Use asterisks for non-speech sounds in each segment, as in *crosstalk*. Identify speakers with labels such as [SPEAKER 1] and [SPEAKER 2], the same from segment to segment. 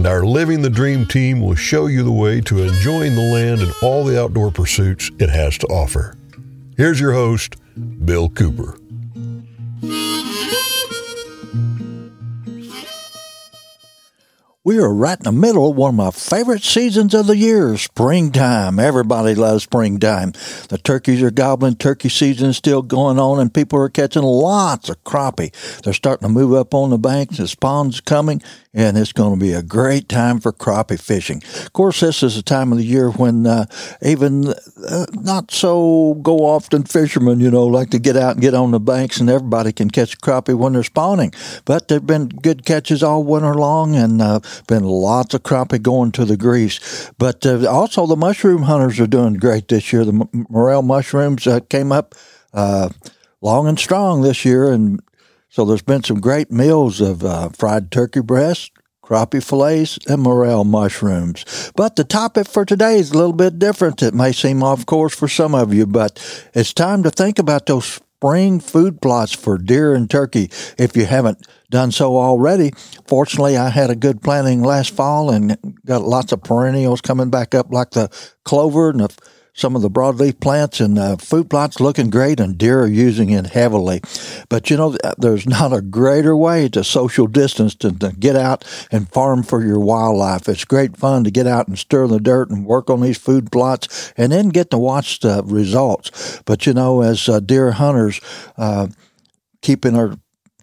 [SPEAKER 1] and our Living the Dream team will show you the way to enjoying the land and all the outdoor pursuits it has to offer. Here's your host, Bill Cooper.
[SPEAKER 2] We are right in the middle of one of my favorite seasons of the year, springtime. Everybody loves springtime. The turkeys are gobbling. Turkey season is still going on, and people are catching lots of crappie. They're starting to move up on the banks. The spawn's coming, and it's going to be a great time for crappie fishing. Of course, this is a time of the year when uh, even uh, not so go often fishermen, you know, like to get out and get on the banks, and everybody can catch crappie when they're spawning. But there've been good catches all winter long, and uh, been lots of crappie going to the grease. But uh, also, the mushroom hunters are doing great this year. The morel mushrooms uh, came up uh, long and strong this year, and so there's been some great meals of uh, fried turkey breast, crappie fillets, and morel mushrooms. But the topic for today is a little bit different. It may seem off course for some of you, but it's time to think about those spring food plots for deer and turkey if you haven't done so already. Fortunately, I had a good planting last fall and got lots of perennials coming back up like the clover and the some of the broadleaf plants and the food plots looking great, and deer are using it heavily. But you know, there's not a greater way to social distance than to get out and farm for your wildlife. It's great fun to get out and stir the dirt and work on these food plots, and then get to watch the results. But you know, as uh, deer hunters, uh, keeping our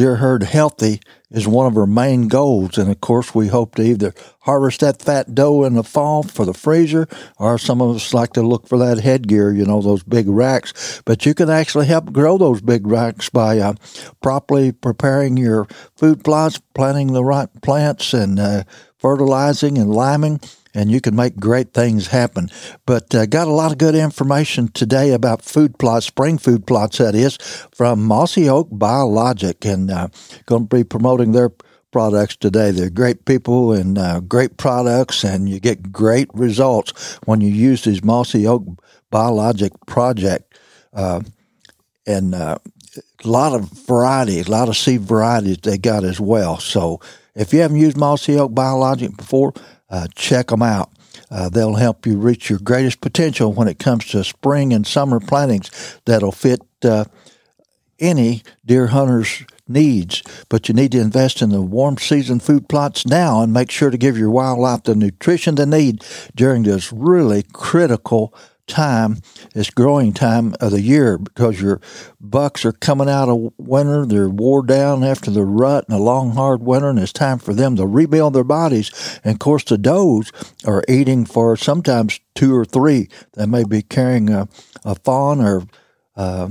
[SPEAKER 2] deer herd healthy is one of our main goals. And of course, we hope to either harvest that fat doe in the fall for the freezer, or some of us like to look for that headgear, you know, those big racks. But you can actually help grow those big racks by uh, properly preparing your food plots, planting the right plants, and uh, fertilizing and liming and you can make great things happen. But uh, got a lot of good information today about food plots, spring food plots, that is, from Mossy Oak Biologic, and uh, going to be promoting their products today. They're great people and uh, great products, and you get great results when you use these Mossy Oak Biologic project. Uh, and uh, a lot of varieties, a lot of seed varieties they got as well. So if you haven't used Mossy Oak Biologic before, uh, check them out. Uh, they'll help you reach your greatest potential when it comes to spring and summer plantings that'll fit uh, any deer hunter's needs. But you need to invest in the warm season food plots now and make sure to give your wildlife the nutrition they need during this really critical time, It's growing time of the year, because your bucks are coming out of winter. They're wore down after the rut and a long, hard winter, and it's time for them to rebuild their bodies. And of course, the does are eating for sometimes two or three. They may be carrying a, a fawn or uh,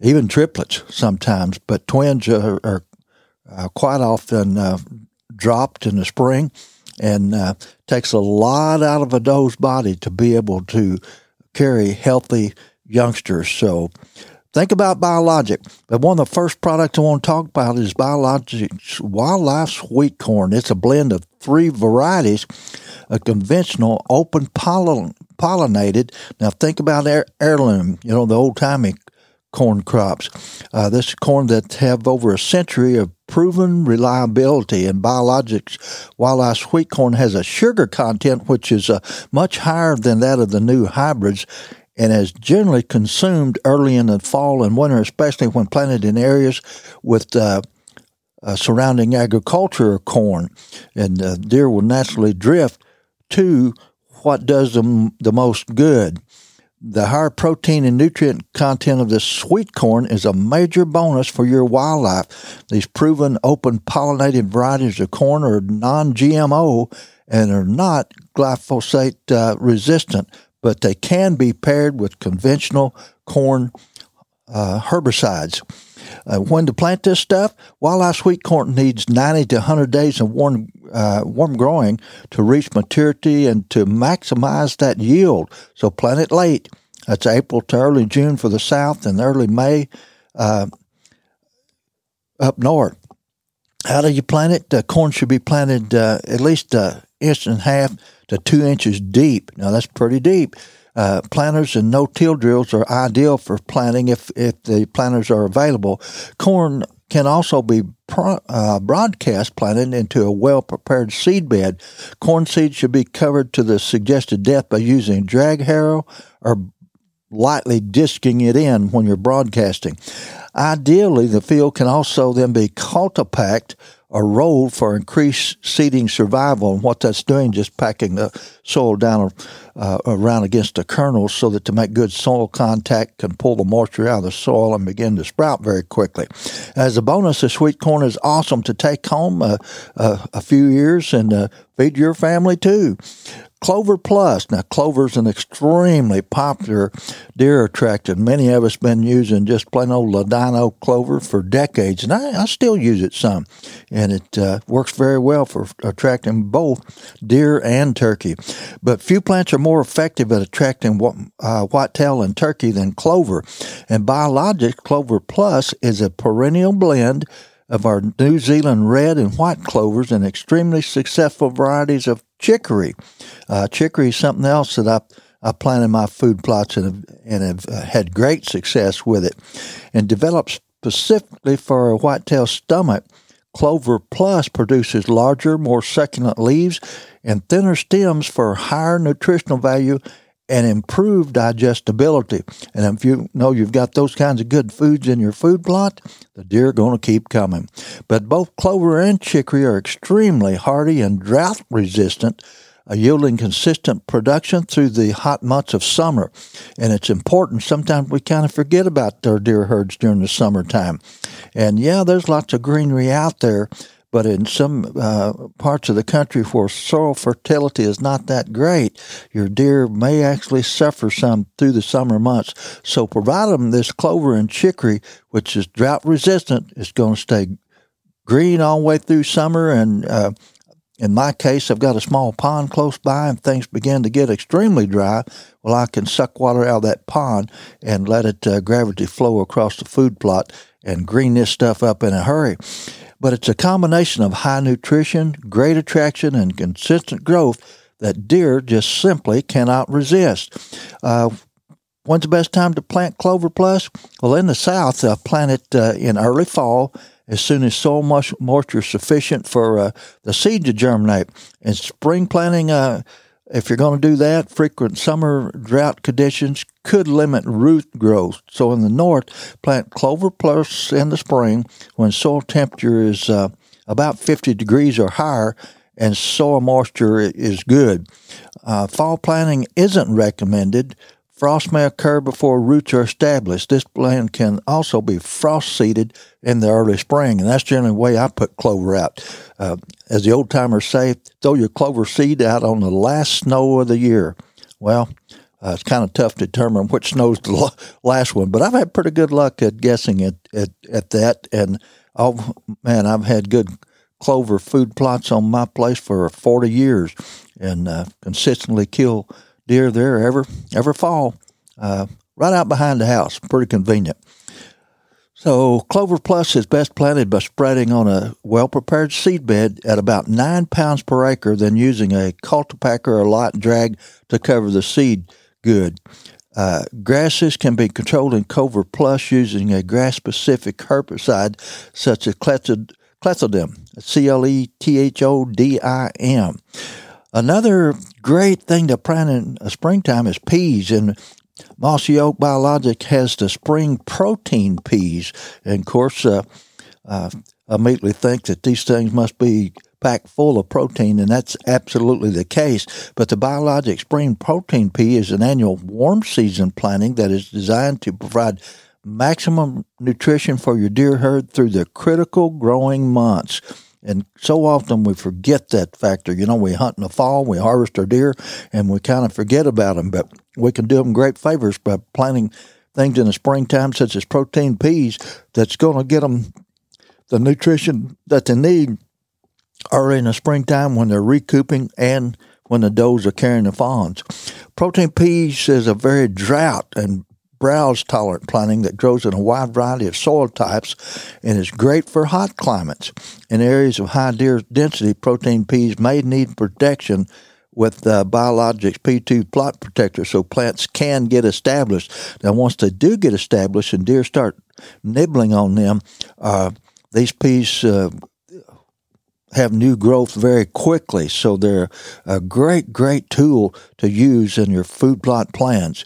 [SPEAKER 2] even triplets sometimes, but twins are, are uh, quite often uh, dropped in the spring and uh, takes a lot out of a doe's body to be able to carry healthy youngsters. So think about biologic. But one of the first products I want to talk about is Biologic's Wildlife Sweet Corn. It's a blend of three varieties, a conventional open pollen, pollinated. Now think about heir, heirloom, you know, the old timey corn crops. Uh, this corn that have over a century of proven reliability and biologics. while our sweet corn has a sugar content which is uh, much higher than that of the new hybrids and is generally consumed early in the fall and winter, especially when planted in areas with uh, uh, surrounding agriculture corn. And uh, deer will naturally drift to what does them the most good. The higher protein and nutrient content of this sweet corn is a major bonus for your wildlife. These proven open pollinated varieties of corn are non GMO and are not glyphosate uh, resistant, but they can be paired with conventional corn uh, herbicides. Uh, when to plant this stuff? Wildlife sweet corn needs 90 to 100 days of warm, uh, warm growing to reach maturity and to maximize that yield. So plant it late. That's April to early June for the south and early May uh, up north. How do you plant it? The corn should be planted uh, at least an inch and a half to two inches deep. Now that's pretty deep. Uh, planters and no-till drills are ideal for planting if, if the planters are available. Corn can also be pro, uh, broadcast planted into a well-prepared seed bed. Corn seeds should be covered to the suggested depth by using drag harrow or lightly disking it in when you're broadcasting. Ideally, the field can also then be cultipacked or rolled for increased seeding survival. And what that's doing, just packing the soil down uh, around against the kernels so that to make good soil contact can pull the moisture out of the soil and begin to sprout very quickly. As a bonus, the sweet corn is awesome to take home uh, uh, a few years and uh, feed your family too. Clover Plus. Now, clover is an extremely popular deer attractant. Many of us have been using just plain old Ladino clover for decades, and I, I still use it some. And it uh, works very well for attracting both deer and turkey. But few plants are more effective at attracting uh, whitetail and turkey than clover. And biologic Clover Plus is a perennial blend of our New Zealand red and white clovers and extremely successful varieties of chicory. Uh, chicory is something else that I, I plant in my food plots and have, and have uh, had great success with it. And developed specifically for a whitetail stomach, Clover Plus produces larger, more succulent leaves and thinner stems for higher nutritional value and improved digestibility. And if you know you've got those kinds of good foods in your food plot, the deer are going to keep coming. But both clover and chicory are extremely hardy and drought resistant, uh, yielding consistent production through the hot months of summer. And it's important. Sometimes we kind of forget about our deer herds during the summertime. And yeah, there's lots of greenery out there but in some uh, parts of the country where soil fertility is not that great, your deer may actually suffer some through the summer months. So provide them this clover and chicory, which is drought resistant, is going to stay green all the way through summer. And uh, in my case, I've got a small pond close by, and things begin to get extremely dry. Well, I can suck water out of that pond and let it uh, gravity flow across the food plot and green this stuff up in a hurry but it's a combination of high nutrition, great attraction, and consistent growth that deer just simply cannot resist. Uh, when's the best time to plant Clover Plus? Well, in the South, uh, plant it uh, in early fall as soon as soil moisture is sufficient for uh, the seed to germinate. And spring planting, uh, if you're going to do that, frequent summer drought conditions could limit root growth. So in the north, plant clover plus in the spring when soil temperature is uh, about 50 degrees or higher and soil moisture is good. Uh, fall planting isn't recommended. Frost may occur before roots are established. This plant can also be frost seeded in the early spring, and that's generally the way I put clover out. Uh, as the old timers say, throw your clover seed out on the last snow of the year. Well, uh, it's kind of tough to determine which snow's the *laughs* last one, but I've had pretty good luck at guessing at, at, at that. And oh man, I've had good clover food plots on my place for 40 years and uh, consistently kill deer there ever ever fall, uh, right out behind the house. Pretty convenient. So Clover Plus is best planted by spreading on a well-prepared seed bed at about nine pounds per acre, then using a cultipacker or light drag to cover the seed good. Uh, grasses can be controlled in Clover Plus using a grass-specific herbicide such as clethodim, C-L-E-T-H-O-D-I-M. Another great thing to plant in springtime is peas, and Mossy Oak Biologic has the spring protein peas. And of course, uh, uh, I immediately think that these things must be packed full of protein, and that's absolutely the case. But the Biologic Spring Protein Pea is an annual warm season planting that is designed to provide maximum nutrition for your deer herd through the critical growing months. And so often we forget that factor. You know, we hunt in the fall, we harvest our deer, and we kind of forget about them. But we can do them great favors by planting things in the springtime, such as protein peas, that's going to get them the nutrition that they need early in the springtime when they're recouping and when the does are carrying the fawns. Protein peas is a very drought and browse tolerant planting that grows in a wide variety of soil types and is great for hot climates. In areas of high deer density, protein peas may need protection with uh, biologics P2 plot protector so plants can get established. Now, once they do get established and deer start nibbling on them, uh, these peas uh, have new growth very quickly. So they're a great, great tool to use in your food plot plans.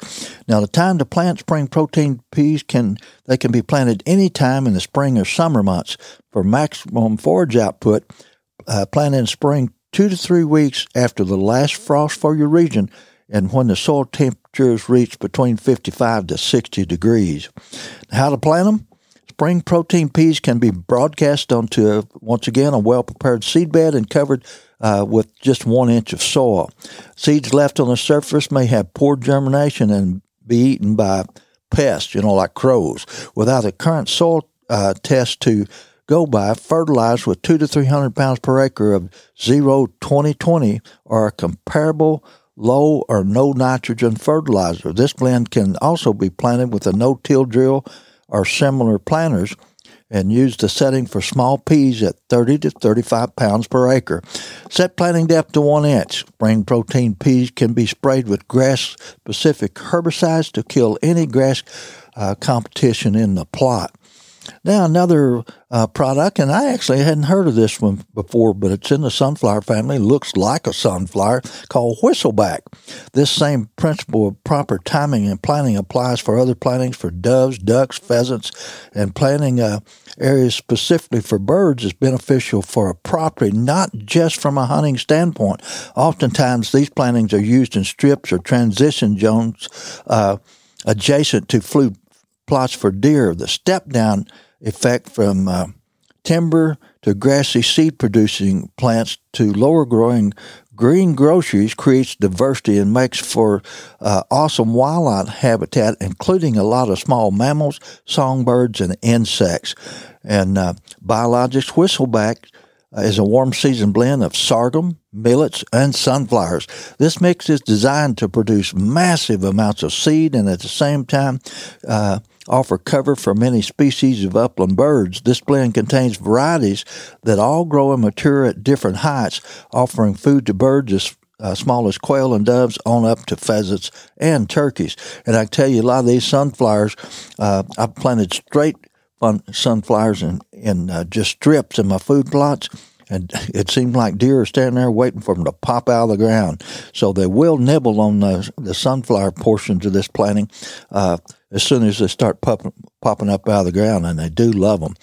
[SPEAKER 2] Now, the time to plant spring protein peas can they can be planted any time in the spring or summer months for maximum forage output. Uh, plant in spring two to three weeks after the last frost for your region and when the soil temperatures reach between 55 to 60 degrees. How to plant them? Spring protein peas can be broadcast onto, a, once again, a well prepared seed bed and covered uh, with just one inch of soil. Seeds left on the surface may have poor germination and be eaten by pests, you know, like crows. Without a current soil uh, test to go by, fertilize with two to three hundred pounds per acre of zero 2020 or a comparable low or no nitrogen fertilizer. This blend can also be planted with a no-till drill or similar planters and use the setting for small peas at 30 to 35 pounds per acre. Set planting depth to one inch. Spring protein peas can be sprayed with grass specific herbicides to kill any grass uh, competition in the plot. Now, another uh, product, and I actually hadn't heard of this one before, but it's in the sunflower family, looks like a sunflower, called whistleback. This same principle of proper timing and planting applies for other plantings for doves, ducks, pheasants, and planting uh, areas specifically for birds is beneficial for a property, not just from a hunting standpoint. Oftentimes, these plantings are used in strips or transition zones uh, adjacent to food plots for deer. The step down effect from uh, timber to grassy seed producing plants to lower growing green groceries creates diversity and makes for uh, awesome wildlife habitat, including a lot of small mammals, songbirds, and insects. And uh, biologics whistleback is a warm season blend of sorghum, millets, and sunflowers. This mix is designed to produce massive amounts of seed and at the same time uh, offer cover for many species of upland birds. This blend contains varieties that all grow and mature at different heights, offering food to birds as uh, small as quail and doves on up to pheasants and turkeys. And I tell you, a lot of these sunflowers, uh, I planted straight sunflowers in, in uh, just strips in my food plots and *laughs* it seems like deer are standing there waiting for them to pop out of the ground. So they will nibble on the, the sunflower portions of this planting uh, as soon as they start popping, popping up out of the ground, and they do love them.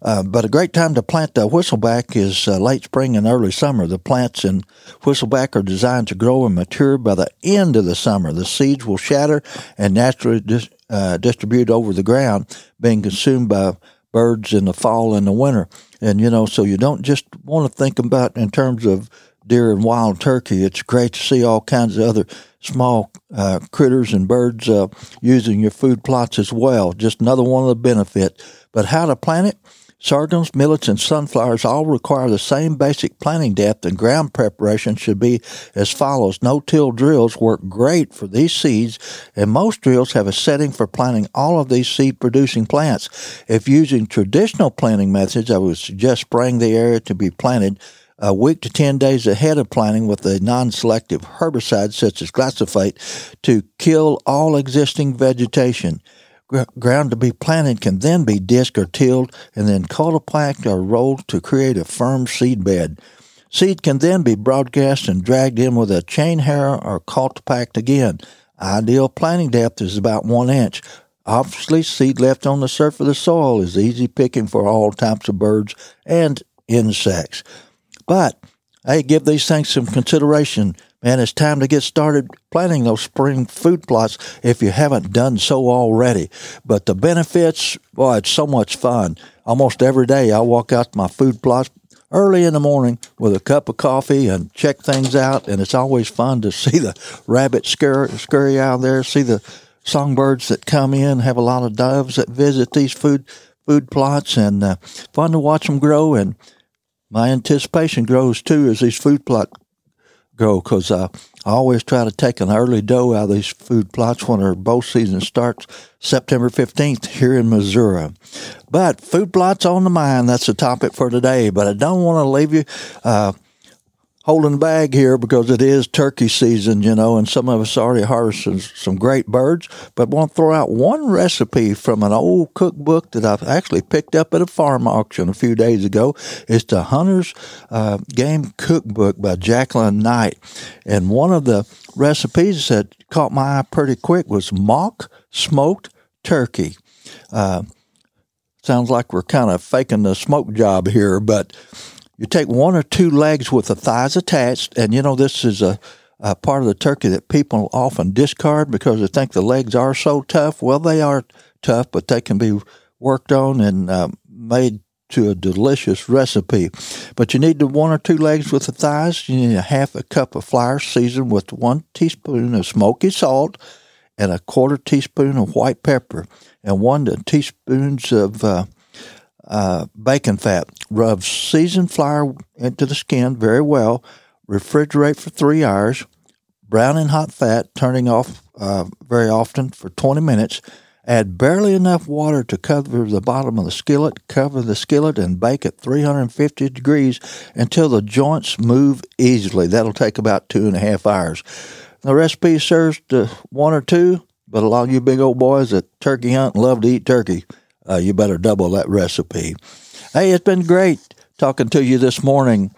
[SPEAKER 2] Uh, but a great time to plant the whistleback is uh, late spring and early summer. The plants in whistleback are designed to grow and mature by the end of the summer. The seeds will shatter and naturally dis- uh, distribute over the ground, being consumed by birds in the fall and the winter. And, you know, so you don't just want to think about in terms of deer and wild turkey. It's great to see all kinds of other small uh, critters and birds uh, using your food plots as well. Just another one of the benefits. But how to plant it? Sorghums, millets, and sunflowers all require the same basic planting depth, and ground preparation should be as follows. No-till drills work great for these seeds, and most drills have a setting for planting all of these seed-producing plants. If using traditional planting methods, I would suggest spraying the area to be planted a week to 10 days ahead of planting with a non-selective herbicide such as glyphosate to kill all existing vegetation ground to be planted can then be disked or tilled and then cultipacked or rolled to create a firm seed bed. Seed can then be broadcast and dragged in with a chain harrow or cultipacked again. Ideal planting depth is about one inch. Obviously, seed left on the surface of the soil is easy picking for all types of birds and insects. But hey, give these things some consideration and it's time to get started planting those spring food plots if you haven't done so already. But the benefits, boy, it's so much fun. Almost every day I walk out to my food plots early in the morning with a cup of coffee and check things out. And it's always fun to *laughs* see the rabbits scurry, scurry out there, see the songbirds that come in, have a lot of doves that visit these food food plots, and uh, fun to watch them grow. And my anticipation grows too as these food plots grow because uh, I always try to take an early doe out of these food plots when our bow season starts September 15th here in Missouri. But food plots on the mind, that's the topic for today. But I don't want to leave you uh, holding the bag here because it is turkey season, you know, and some of us already harvested some great birds. But I want to throw out one recipe from an old cookbook that I've actually picked up at a farm auction a few days ago. It's the Hunter's uh, Game Cookbook by Jacqueline Knight. And one of the recipes that caught my eye pretty quick was mock smoked turkey. Uh, sounds like we're kind of faking the smoke job here, but you take one or two legs with the thighs attached, and you know this is a, a, part of the turkey that people often discard because they think the legs are so tough. Well, they are tough, but they can be worked on and uh, made to a delicious recipe. But you need the one or two legs with the thighs. You need a half a cup of flour seasoned with one teaspoon of smoky salt and a quarter teaspoon of white pepper and one teaspoons of uh, uh, bacon fat. Rub seasoned flour into the skin very well. Refrigerate for three hours. Brown in hot fat, turning off uh, very often for 20 minutes. Add barely enough water to cover the bottom of the skillet. Cover the skillet and bake at 350 degrees until the joints move easily. That'll take about two and a half hours. The recipe serves to one or two, but a lot of you big old boys that turkey hunt love to eat turkey uh, you better double that recipe. Hey, it's been great talking to you this morning.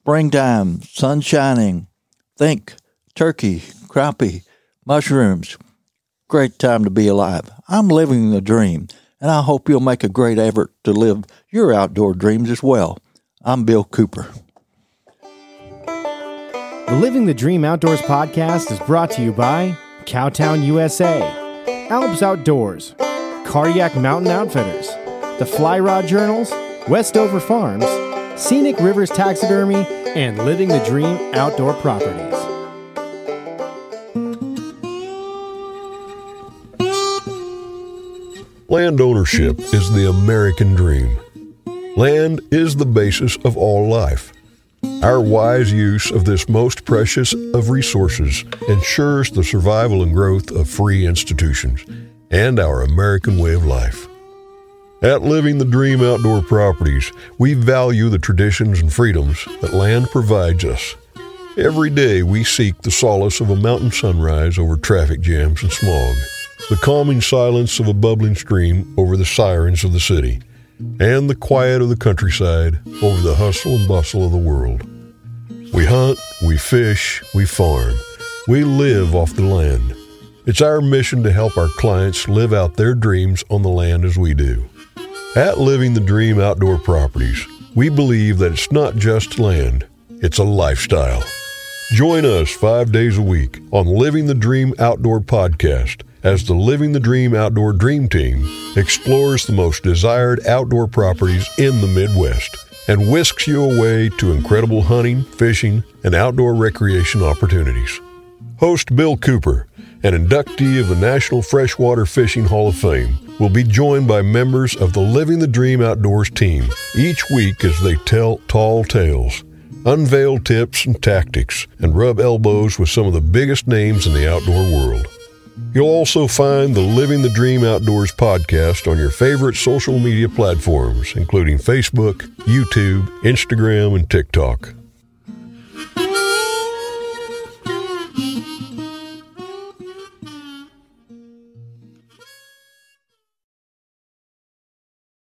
[SPEAKER 2] Springtime, sun shining. Think turkey, crappie, mushrooms. Great time to be alive. I'm living the dream, and I hope you'll make a great effort to live your outdoor dreams as well. I'm Bill Cooper.
[SPEAKER 3] The Living the Dream Outdoors podcast is brought to you by Cowtown USA, Alps Outdoors, Cardiac Mountain Outfitters, the Fly Rod Journals, Westover Farms, Scenic Rivers Taxidermy, and Living the Dream Outdoor Properties.
[SPEAKER 1] Land ownership is the American dream. Land is the basis of all life. Our wise use of this most precious of resources ensures the survival and growth of free institutions and our American way of life. At Living the Dream Outdoor Properties, we value the traditions and freedoms that land provides us. Every day we seek the solace of a mountain sunrise over traffic jams and smog, the calming silence of a bubbling stream over the sirens of the city, and the quiet of the countryside over the hustle and bustle of the world. We hunt, we fish, we farm, we live off the land. It's our mission to help our clients live out their dreams on the land as we do. At Living the Dream Outdoor Properties, we believe that it's not just land, it's a lifestyle. Join us five days a week on Living the Dream Outdoor Podcast as the Living the Dream Outdoor Dream Team explores the most desired outdoor properties in the Midwest and whisks you away to incredible hunting, fishing, and outdoor recreation opportunities. Host Bill Cooper an inductee of the National Freshwater Fishing Hall of Fame, will be joined by members of the Living the Dream Outdoors team each week as they tell tall tales, unveil tips and tactics, and rub elbows with some of the biggest names in the outdoor world. You'll also find the Living the Dream Outdoors podcast on your favorite social media platforms, including Facebook, YouTube, Instagram, and TikTok.